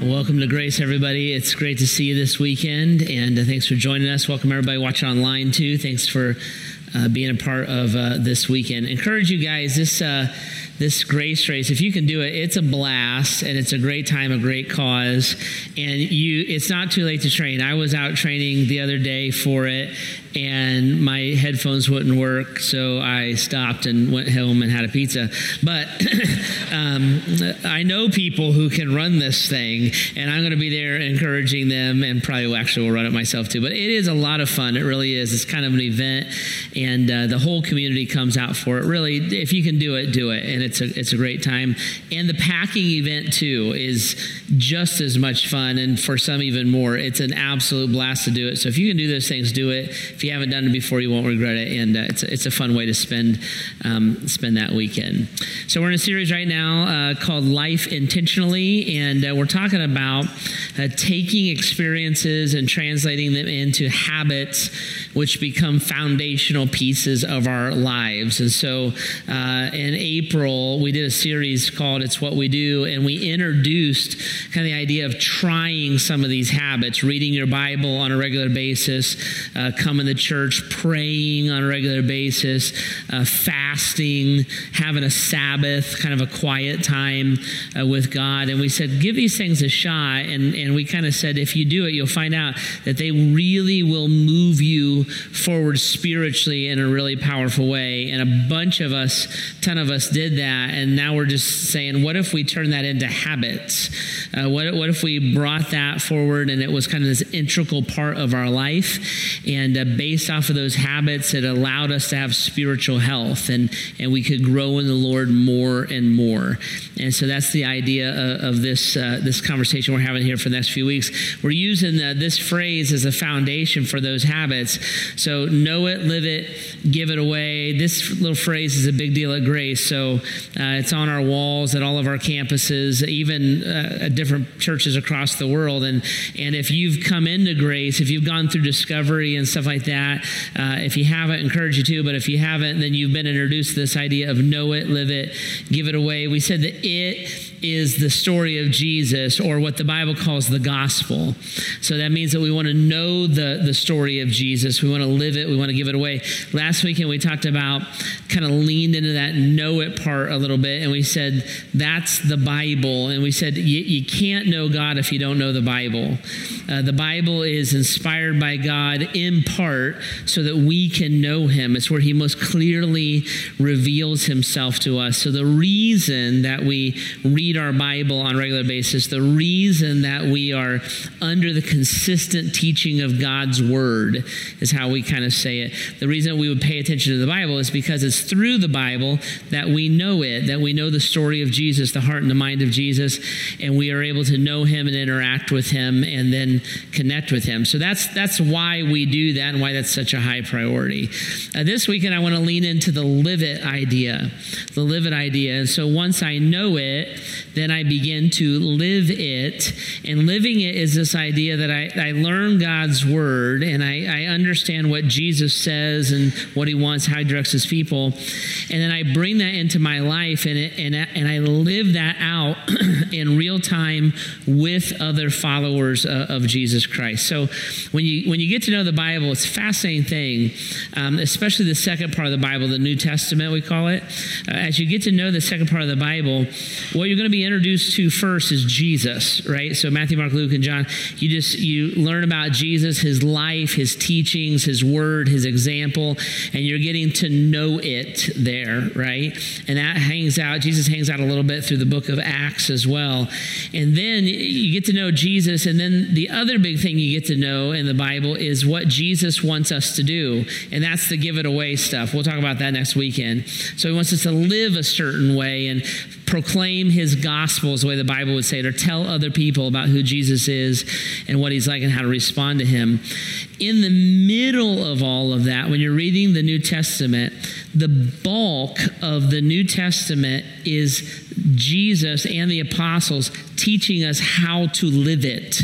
Welcome to Grace, everybody. It's great to see you this weekend, and uh, thanks for joining us. Welcome, everybody watching online, too. Thanks for uh, being a part of uh, this weekend. Encourage you guys, this, uh, this Grace Race, if you can do it, it's a blast, and it's a great time, a great cause, and you, it's not too late to train. I was out training the other day for it, and my headphones wouldn't work, so I stopped and went home and had a pizza. But um, I know people who can run this thing, and I'm going to be there encouraging them, and probably actually will run it myself too. But it is a lot of fun. It really is. It's kind of an event, and uh, the whole community comes out for it. Really, if you can do it, do it, and it's a it's a great time. And the packing event too is just as much fun, and for some even more. It's an absolute blast to do it. So if you can do those things, do it. If you haven't done it before, you won't regret it, and uh, it's, a, it's a fun way to spend um, spend that weekend. So we're in a series right now uh, called Life Intentionally, and uh, we're talking about uh, taking experiences and translating them into habits, which become foundational pieces of our lives. And so uh, in April, we did a series called "It's What We Do," and we introduced kind of the idea of trying some of these habits, reading your Bible on a regular basis, uh, coming to church, praying on a regular basis, uh, fasting, having a Sabbath, kind of a quiet time uh, with God. And we said, give these things a shot. And, and we kind of said, if you do it, you'll find out that they really will move you forward spiritually in a really powerful way. And a bunch of us, ton of us did that. And now we're just saying, what if we turn that into habits? Uh, what, what if we brought that forward and it was kind of this integral part of our life? And uh, based off of those habits, it allowed us to have spiritual health and, and we could grow in the Lord more and more. And so that's the idea of, of this, uh, this conversation we're having here for the next few weeks. We're using uh, this phrase as a foundation for those habits. So know it, live it, give it away. This little phrase is a big deal at Grace. So uh, it's on our walls at all of our campuses, even uh, at different churches across the world. And, and if you've come into Grace, if you've gone through discovery and stuff like that, uh, if you haven't, encourage you to. But if you haven't, then you've been introduced to this idea of know it, live it, give it away. We said that it is the story of Jesus, or what the Bible calls the gospel. So that means that we want to know the, the story of Jesus. We want to live it. We want to give it away. Last weekend, we talked about kind of leaned into that know it part a little bit, and we said that's the Bible. And we said you, can't know God if you don't know the Bible. Uh, the Bible is inspired by God in part so that we can know Him. It's where He most clearly reveals Himself to us. So the reason that we read our Bible on a regular basis, the reason that we are under the consistent teaching of God's Word is how we kind of say it. The reason we would pay attention to the Bible is because it's through the Bible that we know it, that we know the story of Jesus, the heart and the mind of Jesus, and we are able to know Him and interact with Him and then connect with Him. So that's that's why we do that and why that's such a high priority. Uh, this weekend, I want to lean into the live it idea, the live it idea. And so once I know it, then I begin to live it. And living it is this idea that I, I learn God's word and I, I understand what Jesus says and what he wants, how he directs his people. And then I bring that into my life and, it, and, and I live that out in real time with other followers uh, of Jesus Christ. So when you, when you get to know the Bible, it's a fascinating thing, um, especially the second part of the Bible, the New Testament, we call it. Uh, as you get to know the second part of the Bible, what you're going to be introduced to first is Jesus, right? So Matthew, Mark, Luke, and John, you just you learn about Jesus, his life, his teachings, his word, his example, and you're getting to know it there, right? And that hangs out, Jesus hangs out a little bit through the book of Acts as well. And then you get to know Jesus, and then the other big thing you get to know in the Bible is what Jesus wants us to do. And that's the give it away stuff. We'll talk about that next weekend. So he wants us to live a certain way and proclaim his gospel is the way the Bible would say it, or tell other people about who Jesus is and what he's like and how to respond to him. In the middle of all of that, when you're reading the New Testament, the bulk of the New Testament is Jesus and the apostles teaching us how to live it.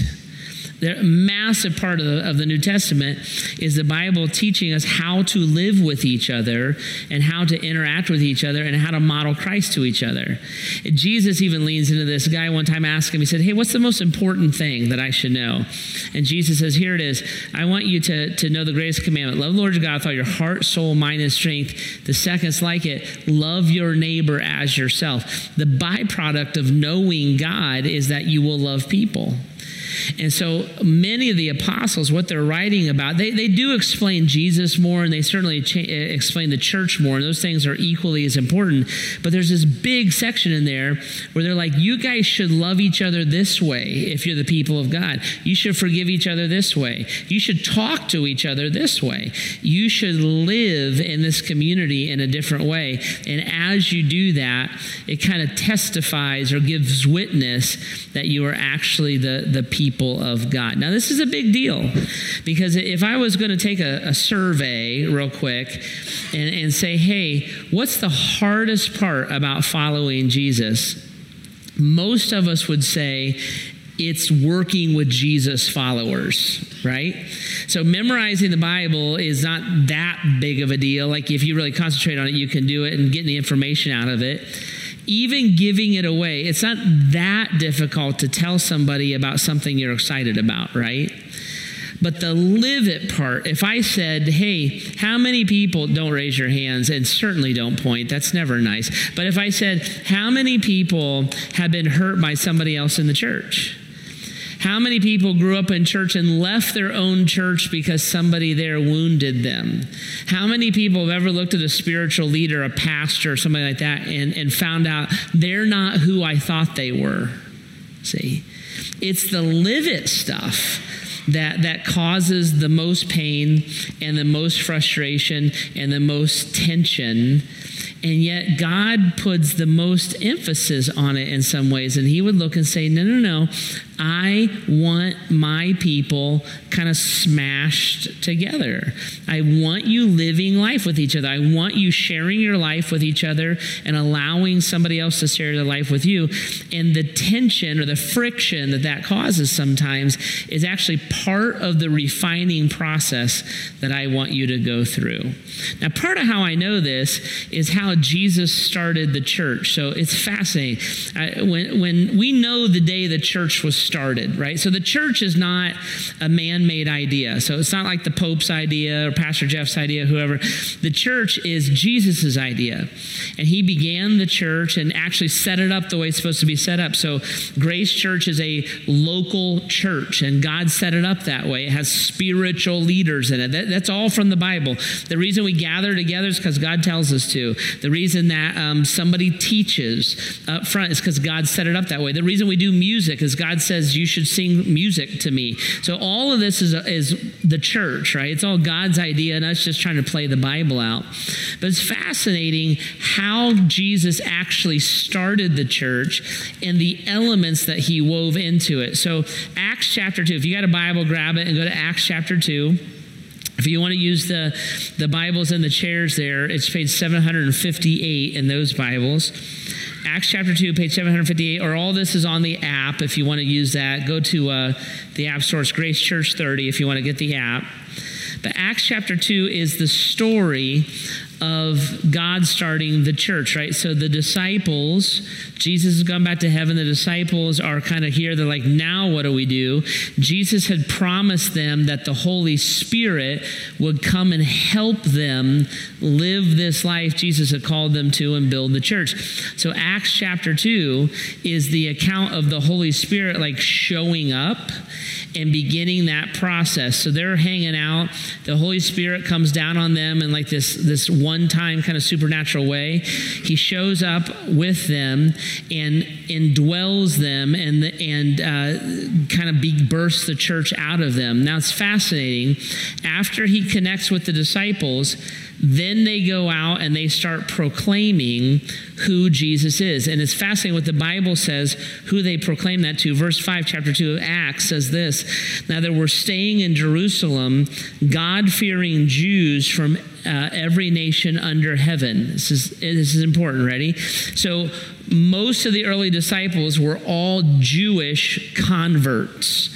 The massive part of the, of the New Testament is the Bible teaching us how to live with each other and how to interact with each other and how to model Christ to each other. Jesus even leans into this. A guy one time asked him, he said, Hey, what's the most important thing that I should know? And Jesus says, Here it is. I want you to, to know the greatest commandment love the Lord your God with all your heart, soul, mind, and strength. The second's like it love your neighbor as yourself. The byproduct of knowing God is that you will love people. And so many of the apostles, what they're writing about, they, they do explain Jesus more and they certainly cha- eh, explain the church more. And those things are equally as important. But there's this big section in there where they're like, you guys should love each other this way if you're the people of God. You should forgive each other this way. You should talk to each other this way. You should live in this community in a different way. And as you do that, it kind of testifies or gives witness that you are actually the, the people people of God. Now, this is a big deal because if I was going to take a, a survey real quick and, and say, hey, what's the hardest part about following Jesus? Most of us would say it's working with Jesus followers, right? So memorizing the Bible is not that big of a deal. Like if you really concentrate on it, you can do it and get the information out of it even giving it away, it's not that difficult to tell somebody about something you're excited about, right? But the live it part, if I said, hey, how many people, don't raise your hands and certainly don't point, that's never nice. But if I said, how many people have been hurt by somebody else in the church? How many people grew up in church and left their own church because somebody there wounded them? How many people have ever looked at a spiritual leader, a pastor, somebody like that, and, and found out they're not who I thought they were? See? It's the live it stuff that, that causes the most pain and the most frustration and the most tension and yet God puts the most emphasis on it in some ways. And He would look and say, No, no, no, I want my people kind of smashed together. I want you living life with each other. I want you sharing your life with each other and allowing somebody else to share their life with you. And the tension or the friction that that causes sometimes is actually part of the refining process that I want you to go through. Now, part of how I know this is how Jesus started the church. So it's fascinating. I, when, when we know the day the church was started, right? So the church is not a man made idea. So it's not like the Pope's idea or Pastor Jeff's idea, whoever. The church is Jesus's idea. And he began the church and actually set it up the way it's supposed to be set up. So Grace Church is a local church, and God set it up that way. It has spiritual leaders in it. That, that's all from the Bible. The reason we gather together is because God tells us to. The reason that um, somebody teaches up front is because God set it up that way. The reason we do music is God says you should sing music to me. So all of this is, is the church, right? It's all God's idea and us just trying to play the Bible out. But it's fascinating how Jesus actually started the church and the elements that he wove into it. So Acts chapter 2, if you got a Bible, grab it and go to Acts chapter 2. If you want to use the, the Bibles in the chairs there, it's page 758 in those Bibles. Acts chapter 2, page 758, or all this is on the app if you want to use that. Go to uh, the app source, Grace Church 30, if you want to get the app. But Acts chapter 2 is the story of God starting the church, right? So the disciples, Jesus has gone back to heaven. The disciples are kind of here. They're like, now what do we do? Jesus had promised them that the Holy Spirit would come and help them live this life Jesus had called them to and build the church. So Acts chapter 2 is the account of the Holy Spirit like showing up and beginning that process. So they're hanging out. The Holy Spirit comes down on them and like this, this one time kind of supernatural way. He shows up with them and indwells them and, and uh, kind of be, bursts the church out of them. Now it's fascinating. After he connects with the disciples, then they go out and they start proclaiming who Jesus is. And it's fascinating what the Bible says, who they proclaim that to. Verse 5, chapter 2 of Acts says this Now there were staying in Jerusalem God fearing Jews from uh, every nation under heaven. This is, this is important. Ready? So most of the early disciples were all Jewish converts.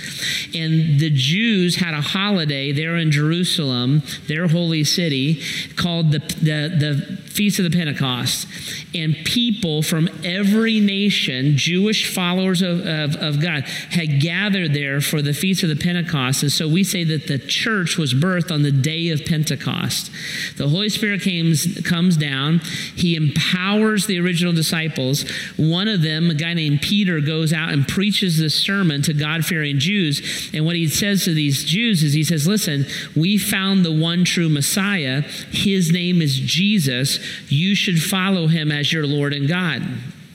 And the Jews had a holiday there in Jerusalem, their holy city, called the, the, the Feast of the Pentecost. And people from every nation, Jewish followers of, of, of, God, had gathered there for the Feast of the Pentecost. And so we say that the church was birthed on the day of Pentecost. The Holy Spirit came, comes down, He empowers the original disciples. One of them, a guy named Peter, goes out and preaches this sermon to God fearing Jews. And what he says to these Jews is, He says, Listen, we found the one true Messiah. His name is Jesus you should follow him as your Lord and God.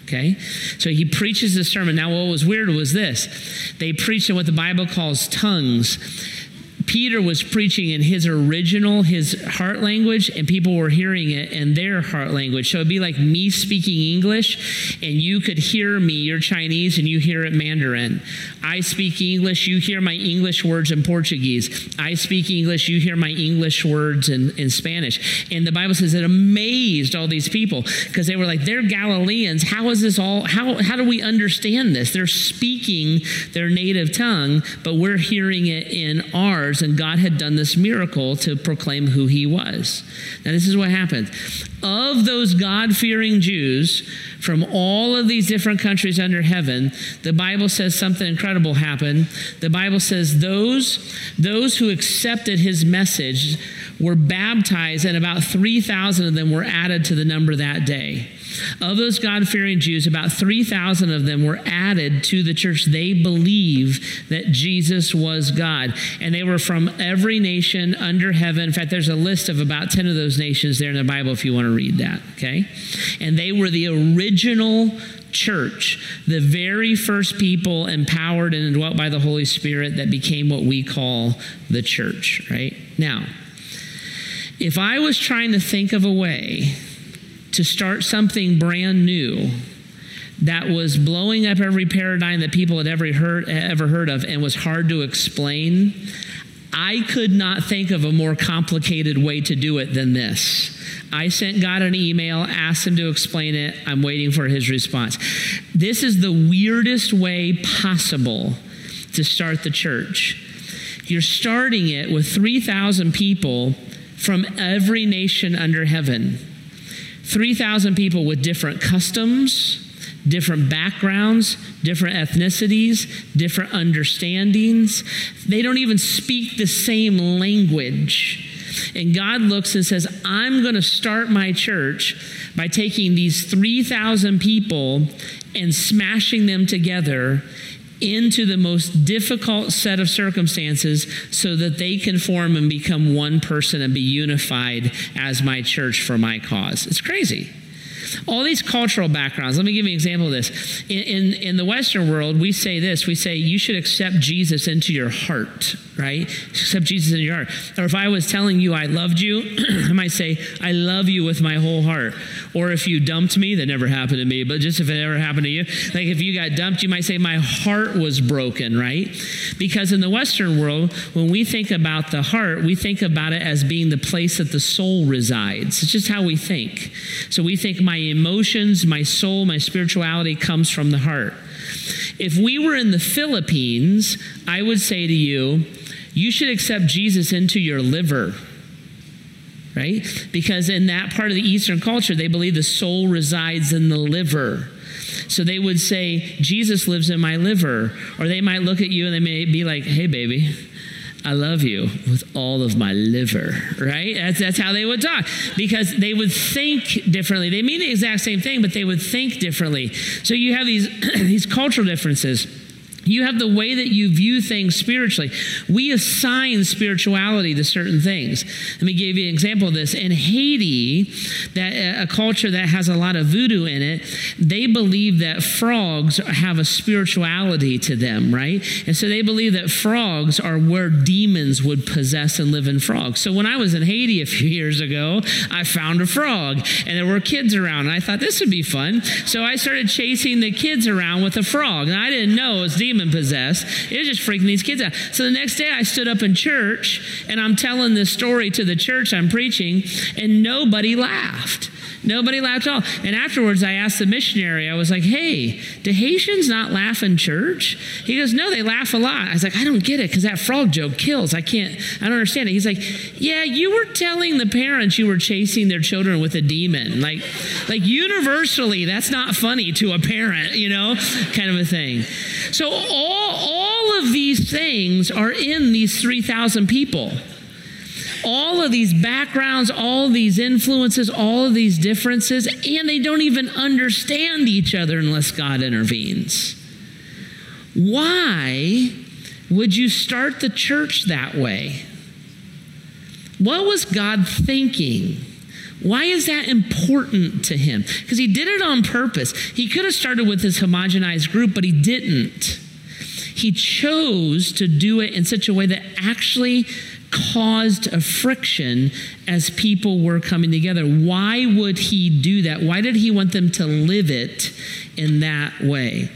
Okay? So he preaches this sermon. Now, what was weird was this they preached in what the Bible calls tongues. Peter was preaching in his original, his heart language, and people were hearing it in their heart language. So it'd be like me speaking English, and you could hear me, you're Chinese, and you hear it Mandarin. I speak English, you hear my English words in Portuguese. I speak English, you hear my English words in, in Spanish. And the Bible says it amazed all these people because they were like, they're Galileans. How is this all? How, how do we understand this? They're speaking their native tongue, but we're hearing it in ours and God had done this miracle to proclaim who he was. Now, this is what happened. Of those God fearing Jews from all of these different countries under heaven, the Bible says something incredible happened. The Bible says those, those who accepted his message were baptized, and about 3,000 of them were added to the number that day. Of those God fearing Jews, about 3,000 of them were added to the church. They believe that Jesus was God. And they were from every nation under heaven. In fact, there's a list of about 10 of those nations there in the Bible if you want to read that, okay? And they were the original church, the very first people empowered and indwelt by the Holy Spirit that became what we call the church, right? Now, if I was trying to think of a way to start something brand new that was blowing up every paradigm that people had ever heard, ever heard of and was hard to explain, I could not think of a more complicated way to do it than this. I sent God an email, asked him to explain it. I'm waiting for his response. This is the weirdest way possible to start the church. You're starting it with 3,000 people from every nation under heaven. 3,000 people with different customs, different backgrounds, different ethnicities, different understandings. They don't even speak the same language. And God looks and says, I'm going to start my church by taking these 3,000 people and smashing them together into the most difficult set of circumstances so that they can form and become one person and be unified as my church for my cause. It's crazy. All these cultural backgrounds. Let me give you an example of this. In, in, in, the Western world, we say this we say, you should accept Jesus into your heart, right? Accept Jesus into your heart. Or if I was telling you I loved you, I might say, I love you with my whole heart. Or if you dumped me, that never happened to me, but just if it ever happened to you, like if you got dumped, you might say, my heart was broken, right? Because in the Western world, when we think about the heart, we think about it as being the place that the soul resides. It's just how we think. So we think my emotions, my soul, my spirituality comes from the heart. If we were in the Philippines, I would say to you, you should accept Jesus into your liver right? Because in that part of the Eastern culture, they believe the soul resides in the liver. So they would say, Jesus lives in my liver. Or they might look at you and they may be like, hey, baby, I love you with all of my liver, right? That's, that's how they would talk because they would think differently. They mean the exact same thing, but they would think differently. So you have these, these cultural differences. You have the way that you view things spiritually. We assign spirituality to certain things. Let me give you an example of this. In Haiti, that uh, a culture that has a lot of voodoo in it, they believe that frogs have a spirituality to them, right? And so they believe that frogs are where demons would possess and live in frogs. So when I was in Haiti a few years ago, I found a frog and there were kids around, and I thought this would be fun. So I started chasing the kids around with a frog, and I didn't know it was demon demon possessed. It was just freaking these kids out. So the next day I stood up in church and I'm telling this story to the church I'm preaching, and nobody laughed. Nobody laughed at all. And afterwards, I asked the missionary, I was like, hey, do Haitians not laugh in church? He goes, no, they laugh a lot. I was like, I don't get it because that frog joke kills. I can't, I don't understand it. He's like, yeah, you were telling the parents you were chasing their children with a demon. Like, like universally, that's not funny to a parent, you know, kind of a thing. So all, all of these things are in these 3,000 people all of these backgrounds, all these influences, all of these differences, and they don't even understand each other unless God intervenes. Why would you start the church that way? What was God thinking? Why is that important to him? Because he did it on purpose. He could have started with this homogenized group, but he didn't. He chose to do it in such a way that actually caused a friction as people were coming together. Why would he do that? Why did he want them to live it in that way?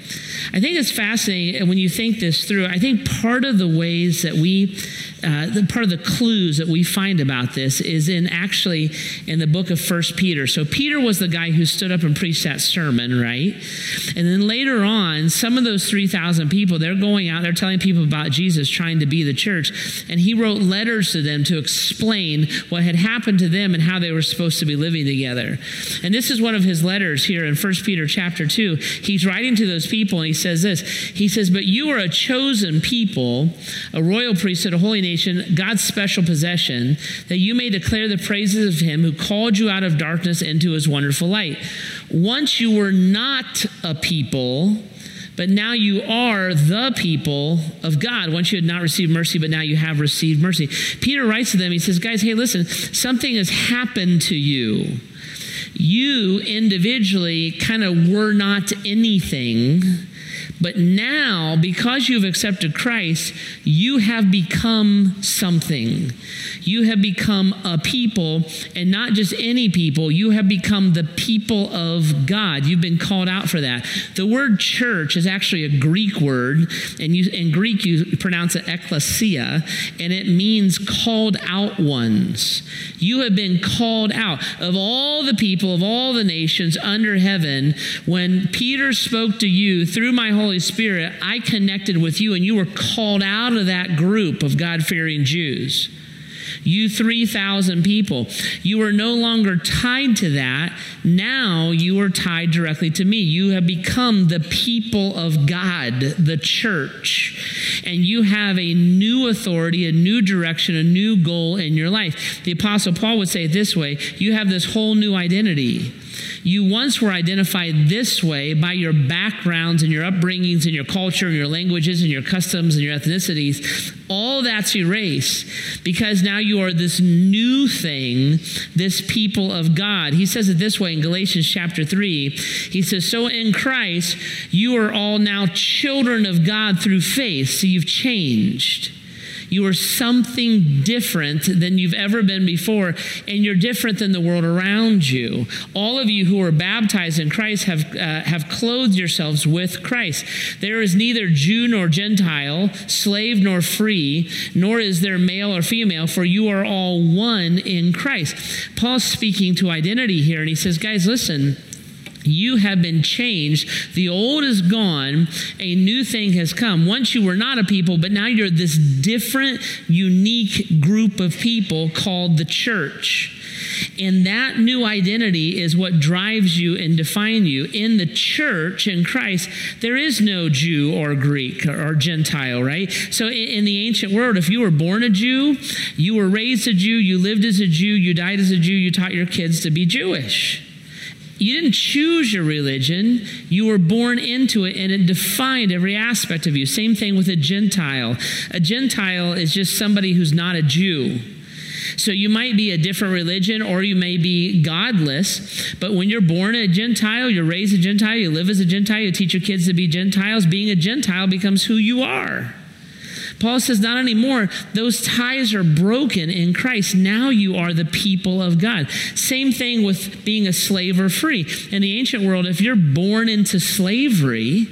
I think it's fascinating when you think this through. I think part of the ways that we uh, part of the clues that we find about this is in actually in the book of First Peter. So Peter was the guy who stood up and preached that sermon, right? And then later on, some of those 3,000 people, they're going out, they're telling people about Jesus, trying to be the church. And he wrote letters to them to explain what had happened to them and how they were supposed to be living together. And this is one of his letters here in First Peter chapter 2. He's writing to those people and he says this. He says, But you are a chosen people, a royal priesthood, a holy nation, God's special possession, that you may declare the praises of him who called you out of darkness into his wonderful light. Once you were not a people, but now you are the people of God. Once you had not received mercy, but now you have received mercy. Peter writes to them, he says, Guys, hey, listen, something has happened to you. You individually kind of were not anything but now, because you've accepted Christ, you have become something. You have become a people, and not just any people. You have become the people of God. You've been called out for that. The word church is actually a Greek word, and you, in Greek you pronounce it ecclesia, and it means called out ones. You have been called out of all the people, of all the nations under heaven. When Peter spoke to you through my Holy Holy Spirit, I connected with you and you were called out of that group of God fearing Jews. You 3,000 people. You are no longer tied to that. Now you are tied directly to me. You have become the people of God, the church. And you have a new authority, a new direction, a new goal in your life. The Apostle Paul would say it this way you have this whole new identity. You once were identified this way by your backgrounds and your upbringings and your culture and your languages and your customs and your ethnicities. All that's erased because now you are this new thing, this people of God. He says it this way in Galatians chapter 3. He says, So in Christ, you are all now children of God through faith. So you've changed. You are something different than you've ever been before, and you're different than the world around you. All of you who are baptized in Christ have, uh, have clothed yourselves with Christ. There is neither Jew nor Gentile, slave nor free, nor is there male or female, for you are all one in Christ. Paul's speaking to identity here, and he says, Guys, listen. You have been changed. The old is gone. A new thing has come. Once you were not a people, but now you're this different, unique group of people called the church. And that new identity is what drives you and defines you. In the church, in Christ, there is no Jew or Greek or Gentile, right? So in the ancient world, if you were born a Jew, you were raised a Jew, you lived as a Jew, you died as a Jew, you taught your kids to be Jewish. You didn't choose your religion, you were born into it, and it defined every aspect of you. Same thing with a Gentile. A Gentile is just somebody who's not a Jew. So you might be a different religion or you may be godless, but when you're born a Gentile, you're raised a Gentile, you live as a Gentile, you teach your kids to be Gentiles, being a Gentile becomes who you are. Paul says, not anymore. Those ties are broken in Christ. Now you are the people of God. Same thing with being a slave or free. In the ancient world, if you're born into slavery,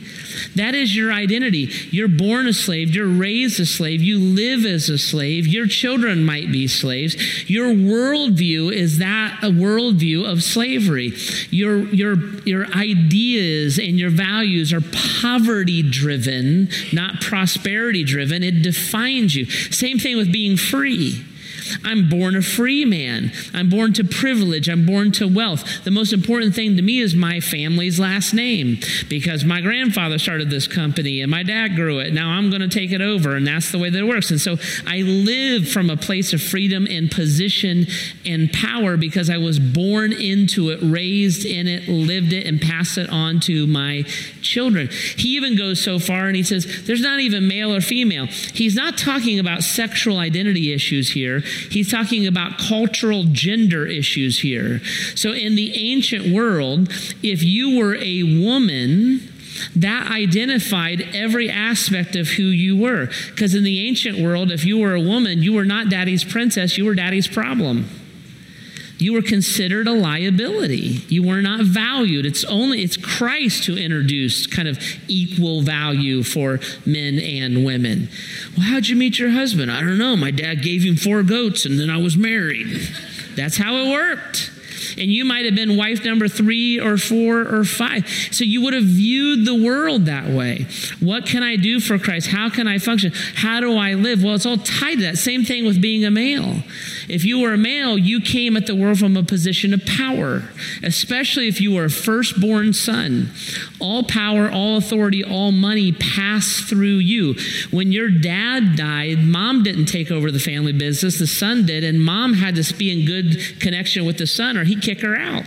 That is your identity. You're born a slave. You're raised a slave. You live as a slave. Your children might be slaves. Your worldview is that a worldview of slavery. Your, your, your ideas and your values are poverty driven, not prosperity driven. It defines you. Same thing with being free. I'm born a free man. I'm born to privilege. I'm born to wealth. The most important thing to me is my family's last name because my grandfather started this company and my dad grew it. Now I'm going to take it over, and that's the way that it works. And so I live from a place of freedom and position and power because I was born into it, raised in it, lived it, and passed it on to my children. He even goes so far and he says, There's not even male or female. He's not talking about sexual identity issues here. He's talking about cultural gender issues here. So, in the ancient world, if you were a woman, that identified every aspect of who you were. Because in the ancient world, if you were a woman, you were not daddy's princess, you were daddy's problem you were considered a liability. You were not valued. It's only it's Christ who introduced kind of equal value for men and women. Well, how'd you meet your husband? I don't know. My dad gave him four goats and then I was married. That's how it worked and you might have been wife number three or four or five. So you would have viewed the world that way. What can I do for Christ? How can I function? How do I live? Well, it's all tied to that. Same thing with being a male. If you were a male, you came at the world from a position of power, especially if you were a firstborn son. All power, all authority, all money passed through you. When your dad died, mom didn't take over the family business, the son did, and mom had to be in good connection with the son or he kick her out.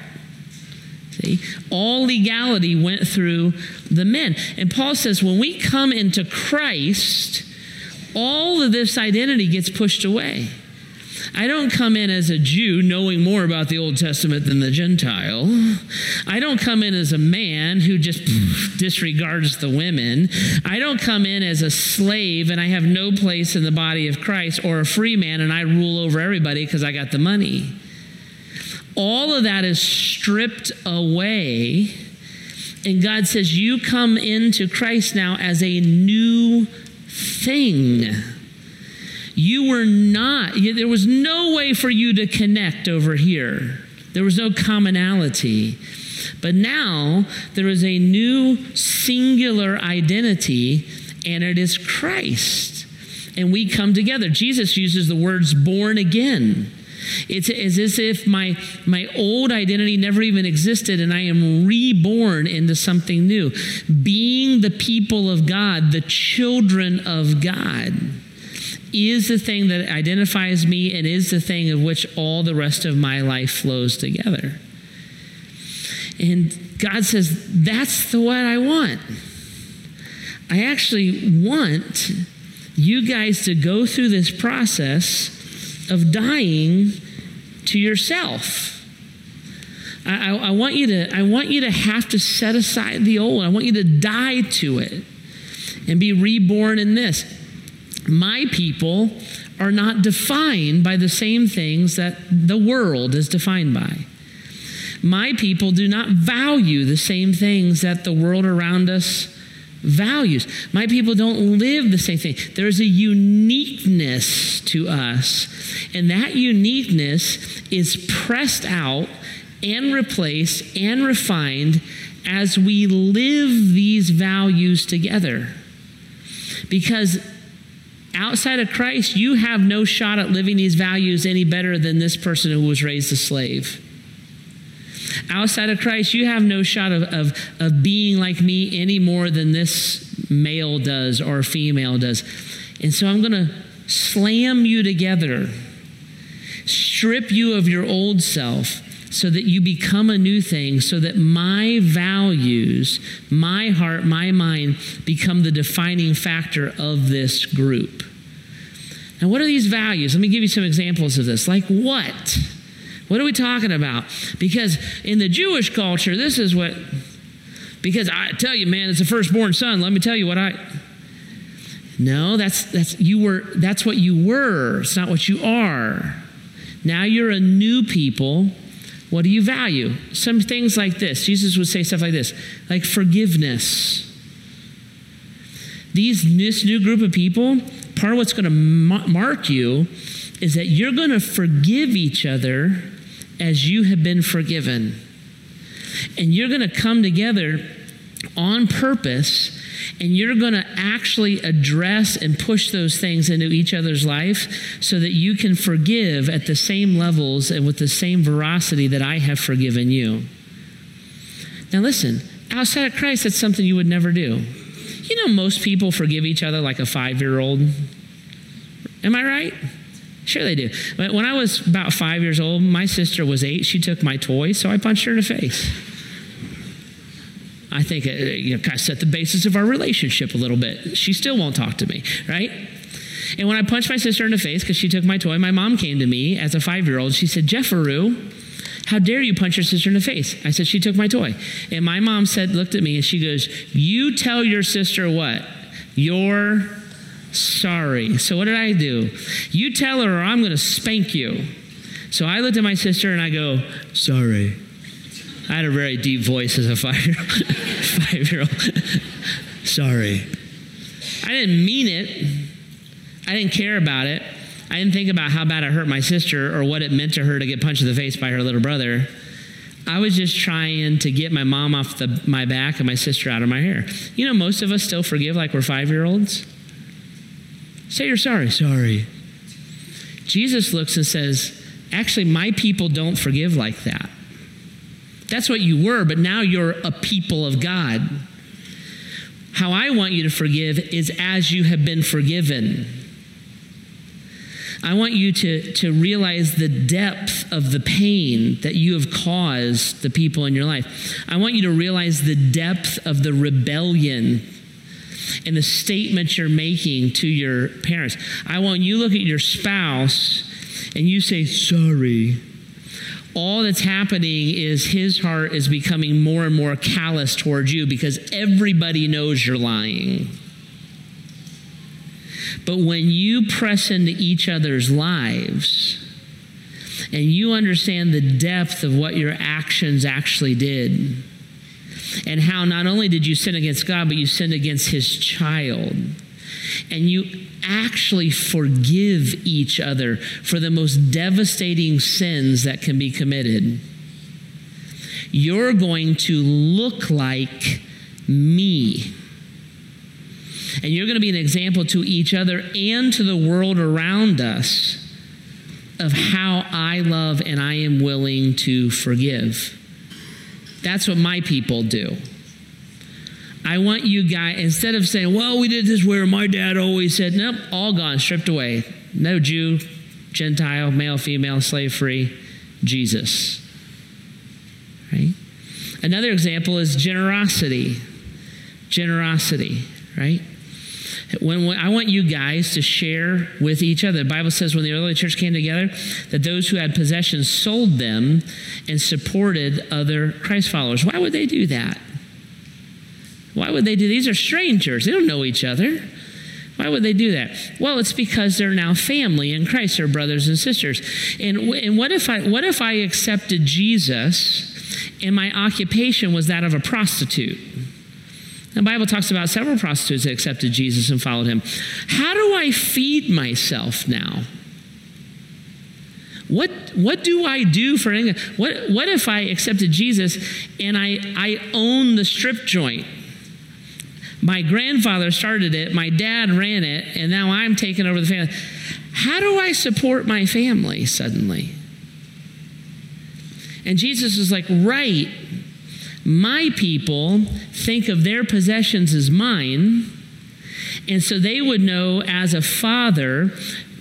See? All legality went through the men. And Paul says when we come into Christ, all of this identity gets pushed away. I don't come in as a Jew knowing more about the Old Testament than the Gentile. I don't come in as a man who just disregards the women. I don't come in as a slave and I have no place in the body of Christ or a free man and I rule over everybody because I got the money all of that is stripped away. And God says, You come into Christ now as a new thing. You were not, there was no way for you to connect over here. There was no commonality. But now there is a new singular identity, and it is Christ. And we come together. Jesus uses the words born again. It's as if my, my old identity never even existed and I am reborn into something new. Being the people of God, the children of God, is the thing that identifies me and is the thing of which all the rest of my life flows together. And God says, That's the what I want. I actually want you guys to go through this process of dying to yourself. I, I, I, want you to, I want you to have to set aside the old. I want you to die to it and be reborn in this. My people are not defined by the same things that the world is defined by. My people do not value the same things that the world around us values. My people don't live the same thing. There's a uniqueness to us, and that uniqueness is pressed out and replaced and refined as we live these values together. Because outside of Christ, you have no shot at living these values any better than this person who was raised a slave. Outside of Christ, you have no shot of, of, of being like me any more than this male does or female does. And so I'm going to slam you together, strip you of your old self so that you become a new thing, so that my values, my heart, my mind become the defining factor of this group. Now, what are these values? Let me give you some examples of this. Like what? What are we talking about? Because in the Jewish culture, this is what, because I tell you, man, it's a firstborn son. Let me tell you what I. No, that's that's you were that's what you were. It's not what you are. Now you're a new people. What do you value? Some things like this. Jesus would say stuff like this, like forgiveness. these this new group of people, part of what's going to mark you is that you're going to forgive each other as you have been forgiven. And you're going to come together on purpose and you're going to actually address and push those things into each other's life so that you can forgive at the same levels and with the same veracity that I have forgiven you. Now, listen, outside of Christ, that's something you would never do. You know, most people forgive each other like a five year old. Am I right? Sure, they do. When I was about five years old, my sister was eight. She took my toy, so I punched her in the face. I think it, uh, you know, kind of set the basis of our relationship a little bit. She still won't talk to me, right? And when I punched my sister in the face because she took my toy, my mom came to me as a five year old. She said, Jefferoo, how dare you punch your sister in the face? I said, She took my toy. And my mom said, looked at me and she goes, You tell your sister what? You're sorry. So what did I do? You tell her or I'm going to spank you. So I looked at my sister and I go, Sorry. I had a very deep voice as a five year old. Sorry. I didn't mean it. I didn't care about it. I didn't think about how bad it hurt my sister or what it meant to her to get punched in the face by her little brother. I was just trying to get my mom off the, my back and my sister out of my hair. You know, most of us still forgive like we're five year olds. Say you're sorry. Sorry. Jesus looks and says, Actually, my people don't forgive like that. That's what you were, but now you're a people of God. How I want you to forgive is as you have been forgiven. I want you to, to realize the depth of the pain that you have caused the people in your life. I want you to realize the depth of the rebellion and the statements you're making to your parents. I want you look at your spouse and you say, sorry all that's happening is his heart is becoming more and more callous towards you because everybody knows you're lying. But when you press into each other's lives and you understand the depth of what your actions actually did, and how not only did you sin against God, but you sinned against his child, and you actually forgive each other for the most devastating sins that can be committed, you're going to look like me. And you're going to be an example to each other and to the world around us of how I love and I am willing to forgive. That's what my people do. I want you guys, instead of saying, well, we did this where my dad always said, nope, all gone, stripped away. No Jew, Gentile, male, female, slave free, Jesus. Right? Another example is generosity. Generosity, right? When, when, I want you guys to share with each other. The Bible says when the early church came together, that those who had possessions sold them and supported other Christ followers. Why would they do that? Why would they do these are strangers. They don't know each other. Why would they do that? Well, it's because they're now family in Christ, they're brothers and sisters. And, and what if I what if I accepted Jesus and my occupation was that of a prostitute? The Bible talks about several prostitutes that accepted Jesus and followed him. How do I feed myself now? What, what do I do for What, what if I accepted Jesus and I, I own the strip joint? My grandfather started it, my dad ran it, and now I'm taking over the family. How do I support my family suddenly? And Jesus is like, right, my people think of their possessions as mine. And so they would know as a father,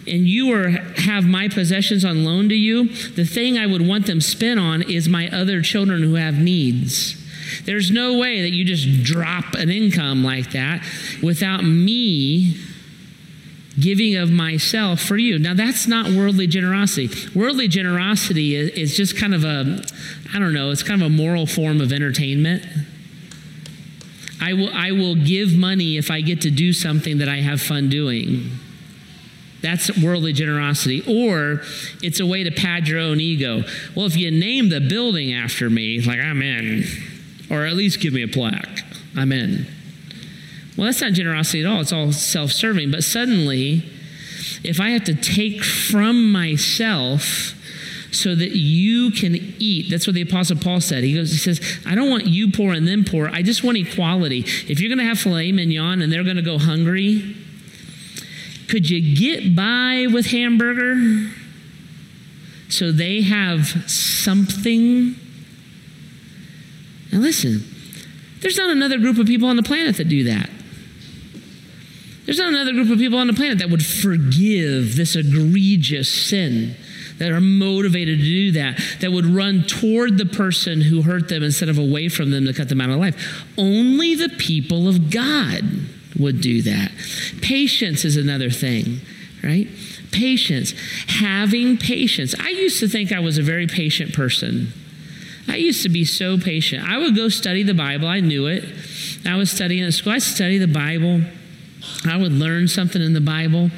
and you are have my possessions on loan to you, the thing I would want them spent on is my other children who have needs. There's no way that you just drop an income like that without me giving of myself for you. Now, that's not worldly generosity. Worldly generosity is, is, just kind of a, I don't know, it's kind of a moral form of entertainment. I will, I will give money if I get to do something that I have fun doing. That's worldly generosity. Or it's a way to pad your own ego. Well, if you name the building after me, like I'm in or at least give me a plaque. I'm in. Well, that's not generosity at all. It's all self serving. But suddenly, if I have to take from myself so that you can eat, that's what the Apostle Paul said. He goes, he says, I don't want you poor and them poor. I just want equality. If you're going to have filet mignon and they're going to go hungry, could you get by with hamburger so they have something? Now, listen, there's not another group of people on the planet that do that. There's not another group of people on the planet that would forgive this egregious sin, that are motivated to do that, that would run toward the person who hurt them instead of away from them to cut them out of life. Only the people of God would do that. Patience is another thing, right? Patience. Having patience. I used to think I was a very patient person. I used to be so patient. I would go study the Bible. I knew it. I was studying at school. I study the Bible. I would learn something in the Bible,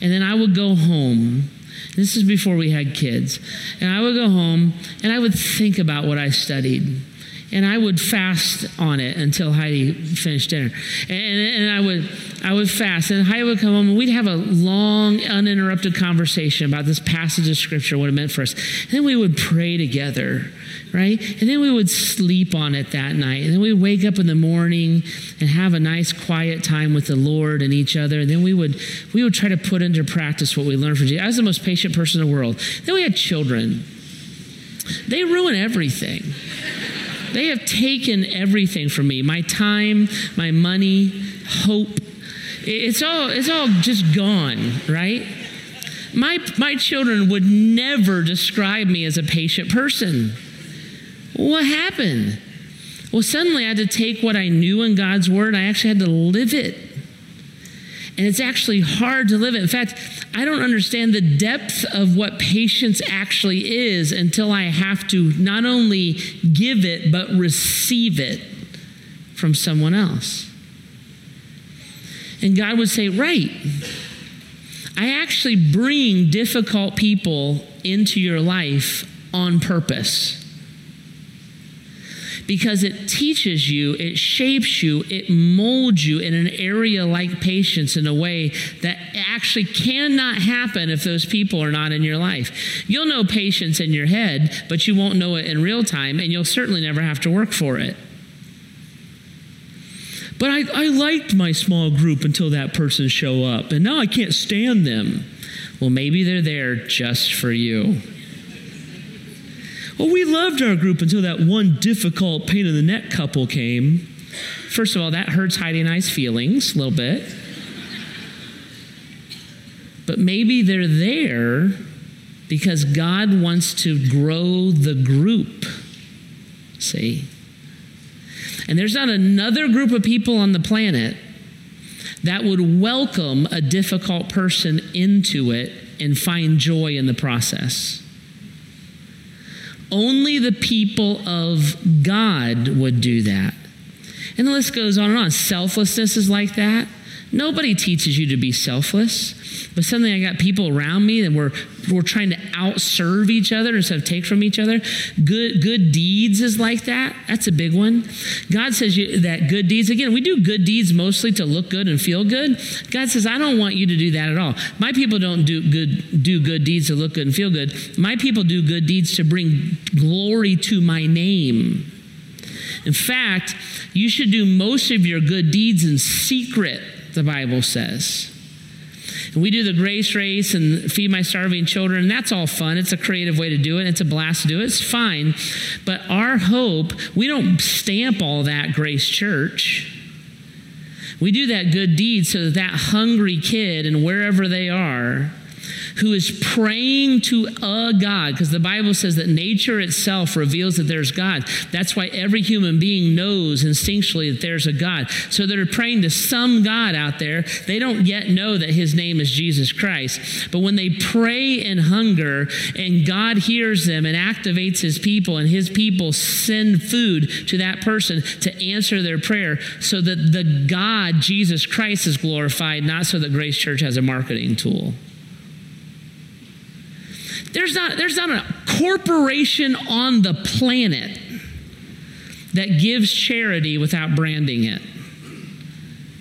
and then I would go home. This is before we had kids. And I would go home and I would think about what I studied. And I would fast on it until Heidi finished dinner. And, and I would I would fast. And Heidi would come home and we'd have a long, uninterrupted conversation about this passage of scripture, what it meant for us. And then we would pray together right? And then we would sleep on it that night. And then we'd wake up in the morning and have a nice quiet time with the Lord and each other. And then we would we would try to put into practice what we learned from Jesus. I was the most patient person in the world. Then we had children. They ruin everything. They have taken everything from me. My time, my money, hope. It's all it's all just gone, right? My, my children would never describe me as a patient person. What happened? Well, suddenly I had to take what I knew in God's word, I actually had to live it. And it's actually hard to live it. In fact, I don't understand the depth of what patience actually is until I have to not only give it, but receive it from someone else. And God would say, Right, I actually bring difficult people into your life on purpose because it teaches you, it shapes you, it molds you in an area like patience in a way that actually cannot happen if those people are not in your life. You'll know patience in your head, but you won't know it in real time, and you'll certainly never have to work for it. But I, I liked my small group until that person show up, and now I can't stand them. Well, maybe they're there just for you. Well, we loved our group until that one difficult pain in the neck couple came. First of all, that hurts Heidi and I's feelings a little bit. But maybe they're there because God wants to grow the group. See? And there's not another group of people on the planet that would welcome a difficult person into it and find joy in the process. Only the people of God would do that. And the list goes on and on. Selflessness is like that. Nobody teaches you to be selfless. But suddenly I got people around me that we're, we're trying to outserve each other instead of take from each other. Good, good deeds is like that. That's a big one. God says you, that good deeds, again, we do good deeds mostly to look good and feel good. God says, I don't want you to do that at all. My people don't do good, do good deeds to look good and feel good. My people do good deeds to bring glory to my name. In fact, you should do most of your good deeds in secret, the Bible says. And we do the grace race and feed my starving children, and that's all fun. It's a creative way to do it. It's a blast to do it. It's fine. But our hope, we don't stamp all that Grace Church. We do that good deed so that that hungry kid and wherever they are who is praying to a God, because the Bible says that nature itself reveals that there's God. That's why every human being knows instinctually that there's a God. So they're praying to some God out there. They don't yet know that his name is Jesus Christ. But when they pray in hunger and God hears them and activates his people, and his people send food to that person to answer their prayer so that the God, Jesus Christ, is glorified, not so that Grace Church has a marketing tool. There's not, there's not a corporation on the planet that gives charity without branding it.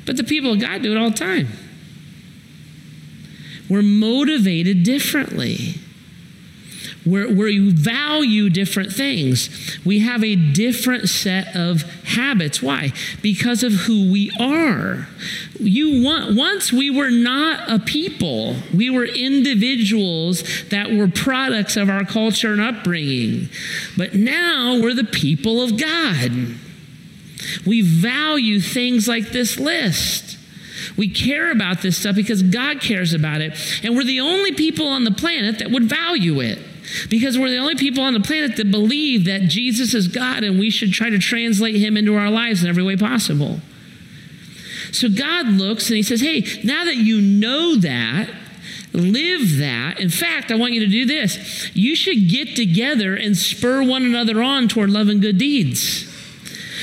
But the people of God do it all the time. We're motivated differently. We're, we value different things. We have a different set of habits. Why? Because of who we are. You want, once we were not a people, we were individuals that were products of our culture and upbringing. But now we're the people of God. We value things like this list. We care about this stuff because God cares about it. And we're the only people on the planet that would value it. Because we're the only people on the planet that believe that Jesus is God and we should try to translate him into our lives in every way possible. So God looks and he says, Hey, now that you know that, live that. In fact, I want you to do this. You should get together and spur one another on toward love and good deeds.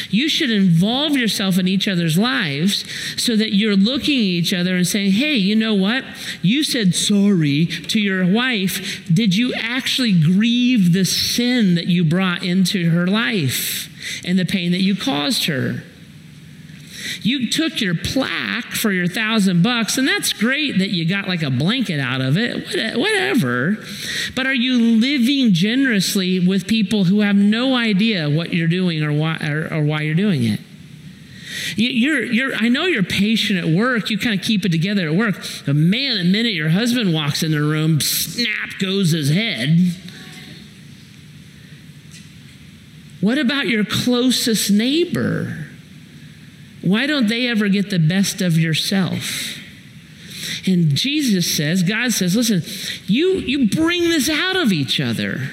You should involve yourself in each other's lives so that you're looking at each other and saying, hey, you know what? You said sorry to your wife. Did you actually grieve the sin that you brought into her life and the pain that you caused her? You took your plaque for your thousand bucks, and that's great that you got like a blanket out of it, whatever. But are you living generously with people who have no idea what you're doing or why, or, or why you're doing it? You're, you're, I know you're patient at work. You kind of keep it together at work. But man, the minute your husband walks in the room, snap goes his head. What about your closest neighbor? Why don't they ever get the best of yourself? And Jesus says, God says, listen, you, you bring this out of each other.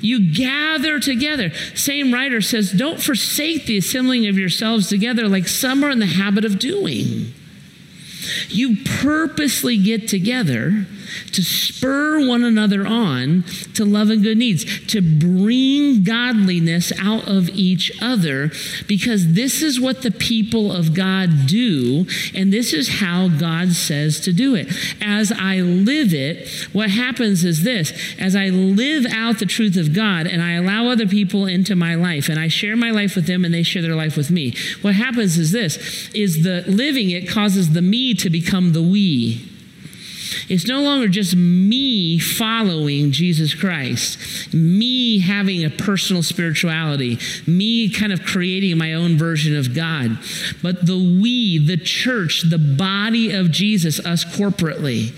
You gather together. Same writer says, don't forsake the assembling of yourselves together like some are in the habit of doing. You purposely get together to spur one another on to love and good needs, to bring godliness out of each other, because this is what the people of God do, and this is how God says to do it. As I live it, what happens is this as I live out the truth of God and I allow other people into my life and I share my life with them and they share their life with me, what happens is this is the living it causes the me to become the we. It's no longer just me following Jesus Christ, me having a personal spirituality, me kind of creating my own version of God, but the we, the church, the body of Jesus, us corporately.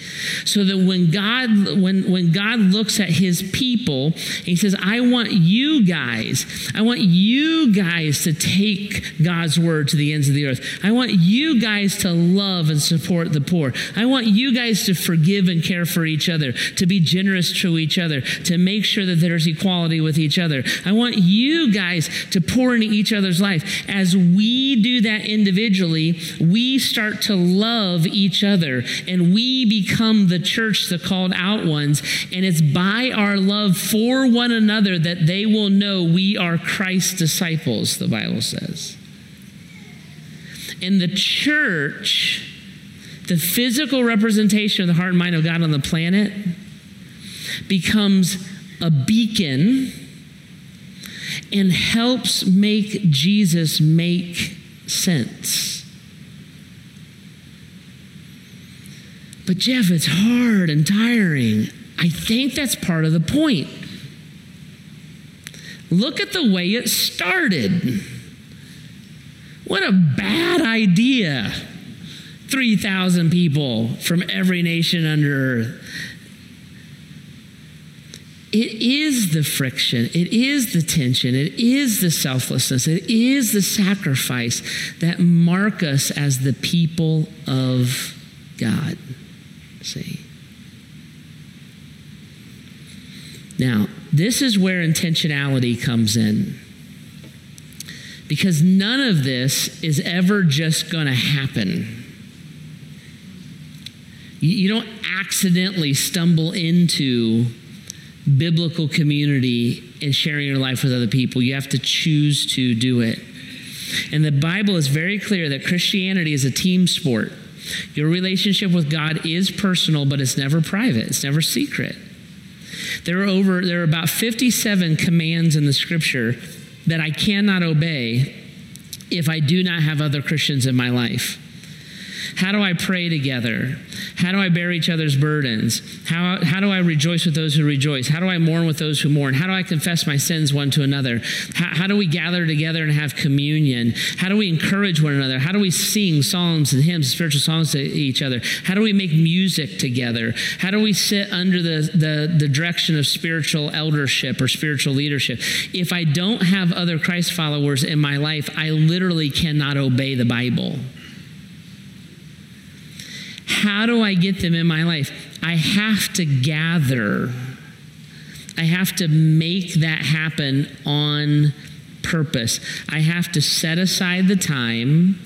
So that when God when when God looks at his people, he says, "I want you guys, I want you guys to take God's word to the ends of the earth. I want you guys to love and support the poor. I want you guys to forgive and care for each other, to be generous to each other, to make sure that there's equality with each other. I want you guys to pour into each other's life. As we do that individually, we start to love each other and we become the church, the called out ones. And it's by our love for one another that they will know we are Christ's disciples, the Bible says. In the church, the physical representation of the heart and mind of God on the planet becomes a beacon and helps make Jesus make sense. But, Jeff, it's hard and tiring. I think that's part of the point. Look at the way it started. What a bad idea 3,000 people from every nation under earth. It is the friction, it is the tension, it is the selflessness, it is the sacrifice that mark us as the people of God. See? Now, this is where intentionality comes in. Because none of this is ever just going to happen. You don't accidentally stumble into biblical community and sharing your life with other people. You have to choose to do it. And the Bible is very clear that Christianity is a team sport. Your relationship with God is personal, but it's never private, it's never secret. There are over there are about 57 commands in the scripture that I cannot obey if I do not have other Christians in my life? How do I pray together? How do I bear each other's burdens? How, how do I rejoice with those who rejoice? How do I mourn with those who mourn? How do I confess my sins one to another? How, how do we gather together and have communion? How do we encourage one another? How do we sing psalms and hymns, spiritual songs to each other? How do we make music together? How do we sit under the, the, the direction of spiritual eldership or spiritual leadership? If I don't have other Christ followers in my life, I literally cannot obey the Bible. How do I get them in my life? I have to gather. I have to make that happen on purpose. I have to set aside the time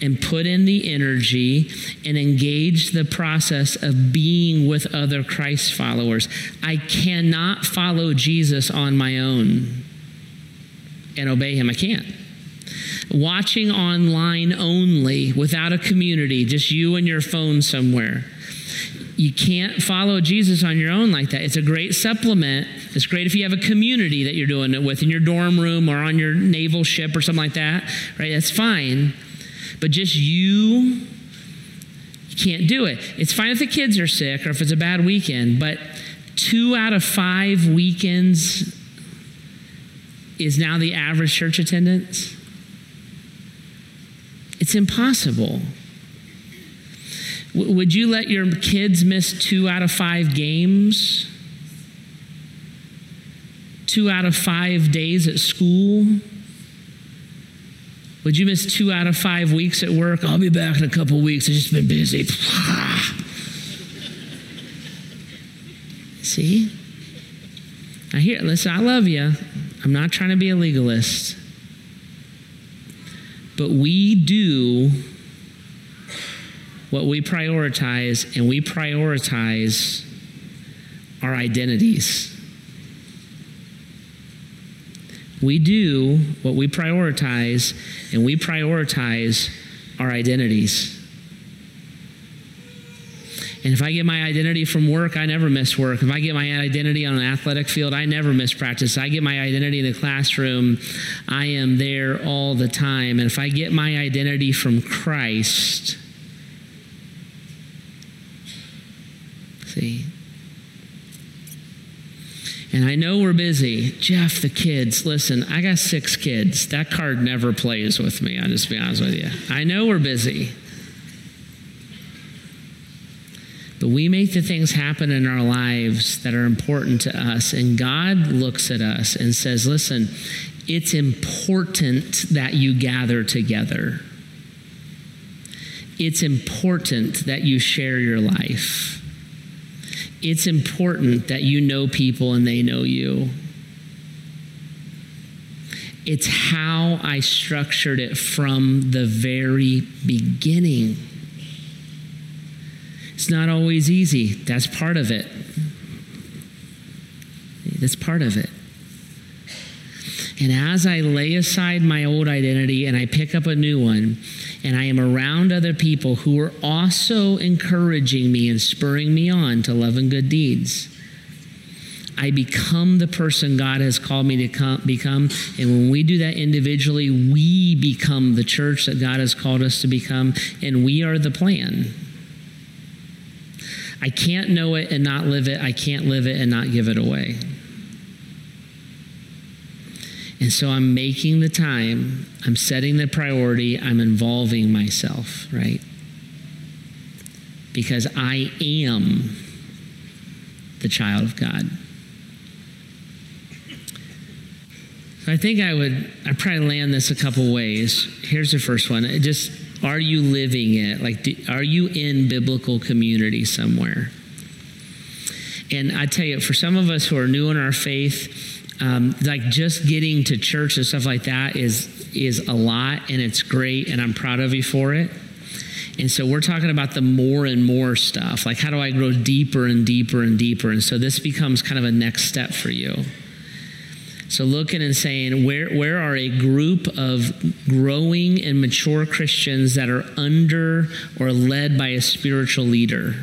and put in the energy and engage the process of being with other Christ followers. I cannot follow Jesus on my own and obey him. I can't watching online only without a community, just you and your phone somewhere. You can't follow Jesus on your own like that. It's a great supplement. It's great if you have a community that you're doing it with in your dorm room or on your naval ship or something like that, right? That's fine. But just you, you can't do it. It's fine if the kids are sick or if it's a bad weekend, but two out of five weekends is now the average church attendance. It's impossible. W- would you let your kids miss two out of five games? Two out of five days at school? Would you miss two out of five weeks at work? I'll be back in a couple weeks. I've just been busy. See? I hear, listen, I love you. I'm not trying to be a legalist. But we do what we prioritize, and we prioritize our identities. We do what we prioritize, and we prioritize our identities. And if I get my identity from work, I never miss work. If I get my identity on an athletic field, I never miss practice. I get my identity in the classroom, I am there all the time. And if I get my identity from Christ, see, and I know we're busy. Jeff, the kids, listen, I got six kids. That card never plays with me, I'll just be honest with you. I know we're busy. But we make the things happen in our lives that are important to us. And God looks at us and says, listen, it's important that you gather together. It's important that you share your life. It's important that you know people and they know you. It's how I structured it from the very beginning. It's not always easy. That's part of it. That's part of it. And as I lay aside my old identity and I pick up a new one, and I am around other people who are also encouraging me and spurring me on to love and good deeds, I become the person God has called me to come, become. And when we do that individually, we become the church that God has called us to become, and we are the plan. I can't know it and not live it. I can't live it and not give it away. And so I'm making the time, I'm setting the priority, I'm involving myself, right? Because I am the child of God. So I think I would, I'd probably land this a couple ways. Here's the first one. It just are you living it? Like, do, are you in biblical community somewhere? And I tell you, for some of us who are new in our faith, um, like just getting to church and stuff like that is is a lot, and it's great, and I'm proud of you for it. And so we're talking about the more and more stuff. Like, how do I grow deeper and deeper and deeper? And so this becomes kind of a next step for you. So looking and saying, where, where are a group of growing and mature Christians that are under or led by a spiritual leader?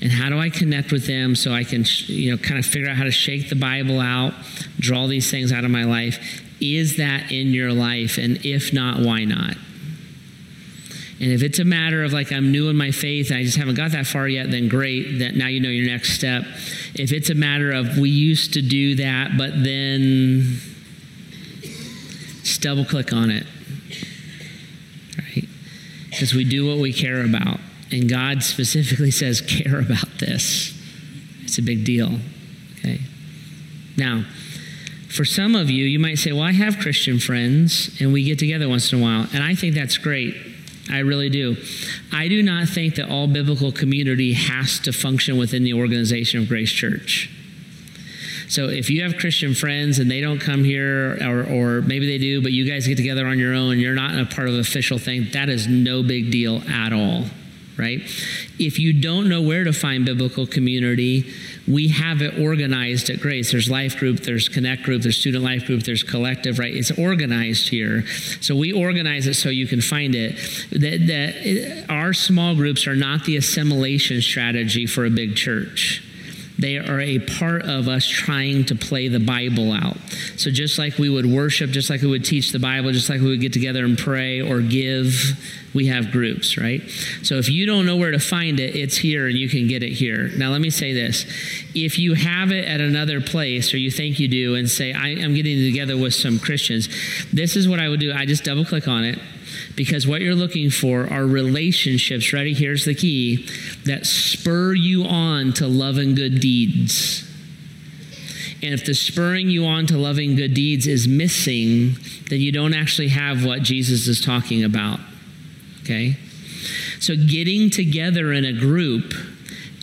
And how do I connect with them so I can, you know, kind of figure out how to shake the Bible out, draw these things out of my life, Is that in your life? And if not, why not? And if it's a matter of like I'm new in my faith and I just haven't got that far yet, then great. That now you know your next step. If it's a matter of we used to do that, but then just double click on it. Right? Because we do what we care about. And God specifically says, care about this. It's a big deal. Okay. Now, for some of you, you might say, Well, I have Christian friends and we get together once in a while. And I think that's great. I really do. I do not think that all biblical community has to function within the organization of Grace Church. So if you have Christian friends and they don't come here, or, or maybe they do, but you guys get together on your own, you're not a part of an official thing, that is no big deal at all right? If you don't know where to find biblical community, we have it organized at Grace. There's life group, there's connect group, there's student life group, there's collective, right? It's organized here. So we organize it so you can find it. That, that our small groups are not the assimilation strategy for a big church. They are a part of us trying to play the Bible out. So, just like we would worship, just like we would teach the Bible, just like we would get together and pray or give, we have groups, right? So, if you don't know where to find it, it's here and you can get it here. Now, let me say this if you have it at another place or you think you do and say, I am getting together with some Christians, this is what I would do. I just double click on it because what you're looking for are relationships, ready? Here's the key that spur you on to love and good deeds. And if the spurring you on to loving good deeds is missing, then you don't actually have what Jesus is talking about. Okay? So getting together in a group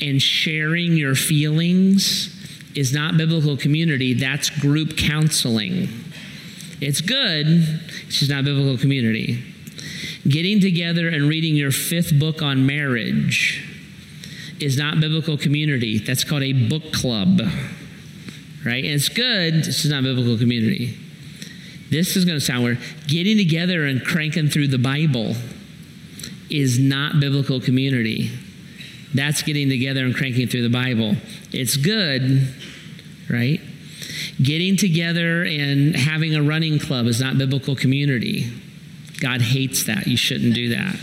and sharing your feelings is not biblical community, that's group counseling. It's good, it's just not biblical community getting together and reading your fifth book on marriage is not biblical community. That's called a book club, right? And it's good, this is not biblical community. This is going to sound weird. Getting together and cranking through the Bible is not biblical community. That's getting together and cranking through the Bible. It's good, right? Getting together and having a running club is not biblical community. God hates that. You shouldn't do that.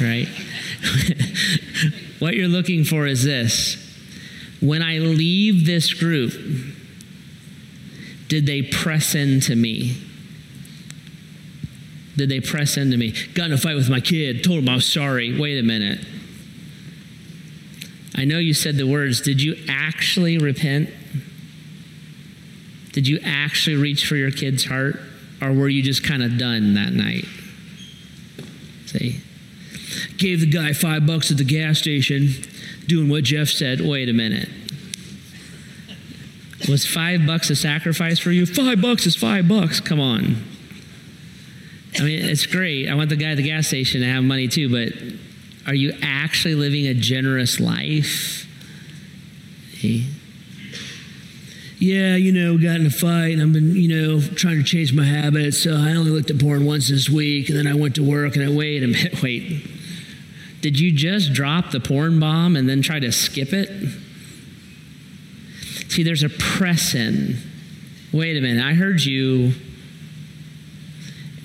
right? what you're looking for is this. When I leave this group, did they press into me? Did they press into me? Got in a fight with my kid, told him I was sorry. Wait a minute. I know you said the words. Did you actually repent? Did you actually reach for your kid's heart? Or were you just kind of done that night? See? Gave the guy five bucks at the gas station, doing what Jeff said. Wait a minute. Was five bucks a sacrifice for you? Five bucks is five bucks. Come on. I mean, it's great. I want the guy at the gas station to have money too, but are you actually living a generous life? Hey yeah, you know, got in a fight and I've been, you know, trying to change my habits. So I only looked at porn once this week and then I went to work and I wait a minute, wait. Did you just drop the porn bomb and then try to skip it? See, there's a press in. Wait a minute, I heard you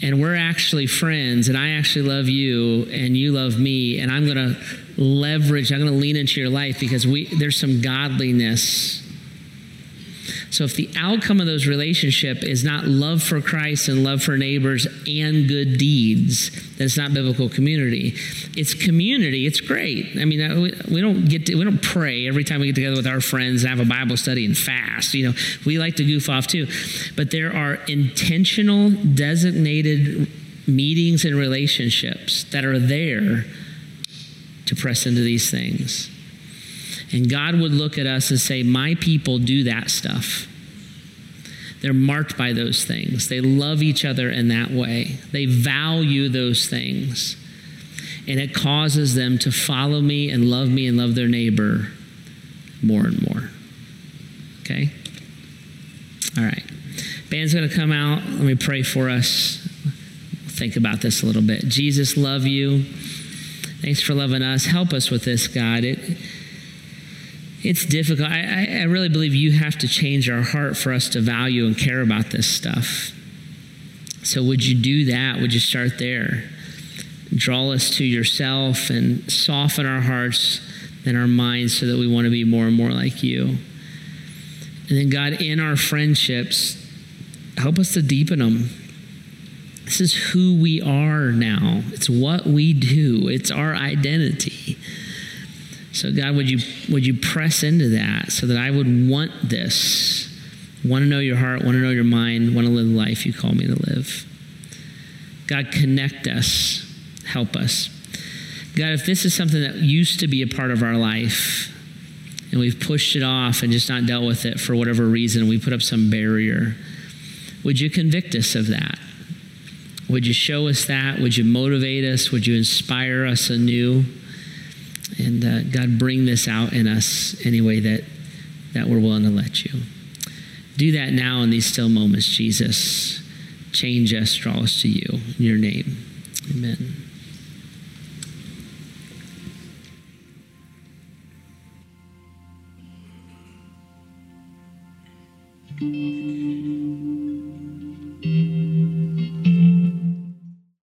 and we're actually friends and I actually love you and you love me and I'm going to leverage, I'm going to lean into your life because we there's some godliness so if the outcome of those relationship is not love for Christ and love for neighbors and good deeds, then it's not biblical community. It's community. It's great. I mean, uh, we don't get to, we don't pray every time we get together with our friends and have a Bible study and fast. You know, we like to goof off too, but there are intentional, designated meetings and relationships that are there to press into these things. And God would look at us and say, My people do that stuff. They're marked by those things. They love each other in that way. They value those things. And it causes them to follow me and love me and love their neighbor more and more. Okay? All right. Band's going to come out. Let me pray for us. Think about this a little bit. Jesus, love you. Thanks for loving us. Help us with this, God. It, it's difficult. I, I really believe you have to change our heart for us to value and care about this stuff. So, would you do that? Would you start there? Draw us to yourself and soften our hearts and our minds so that we want to be more and more like you. And then, God, in our friendships, help us to deepen them. This is who we are now, it's what we do, it's our identity. So, God, would you, would you press into that so that I would want this? Want to know your heart, want to know your mind, want to live the life you call me to live. God, connect us, help us. God, if this is something that used to be a part of our life and we've pushed it off and just not dealt with it for whatever reason, we put up some barrier, would you convict us of that? Would you show us that? Would you motivate us? Would you inspire us anew? And uh, God, bring this out in us any way that, that we're willing to let you. Do that now in these still moments, Jesus. Change us, draw us to you. In your name, amen.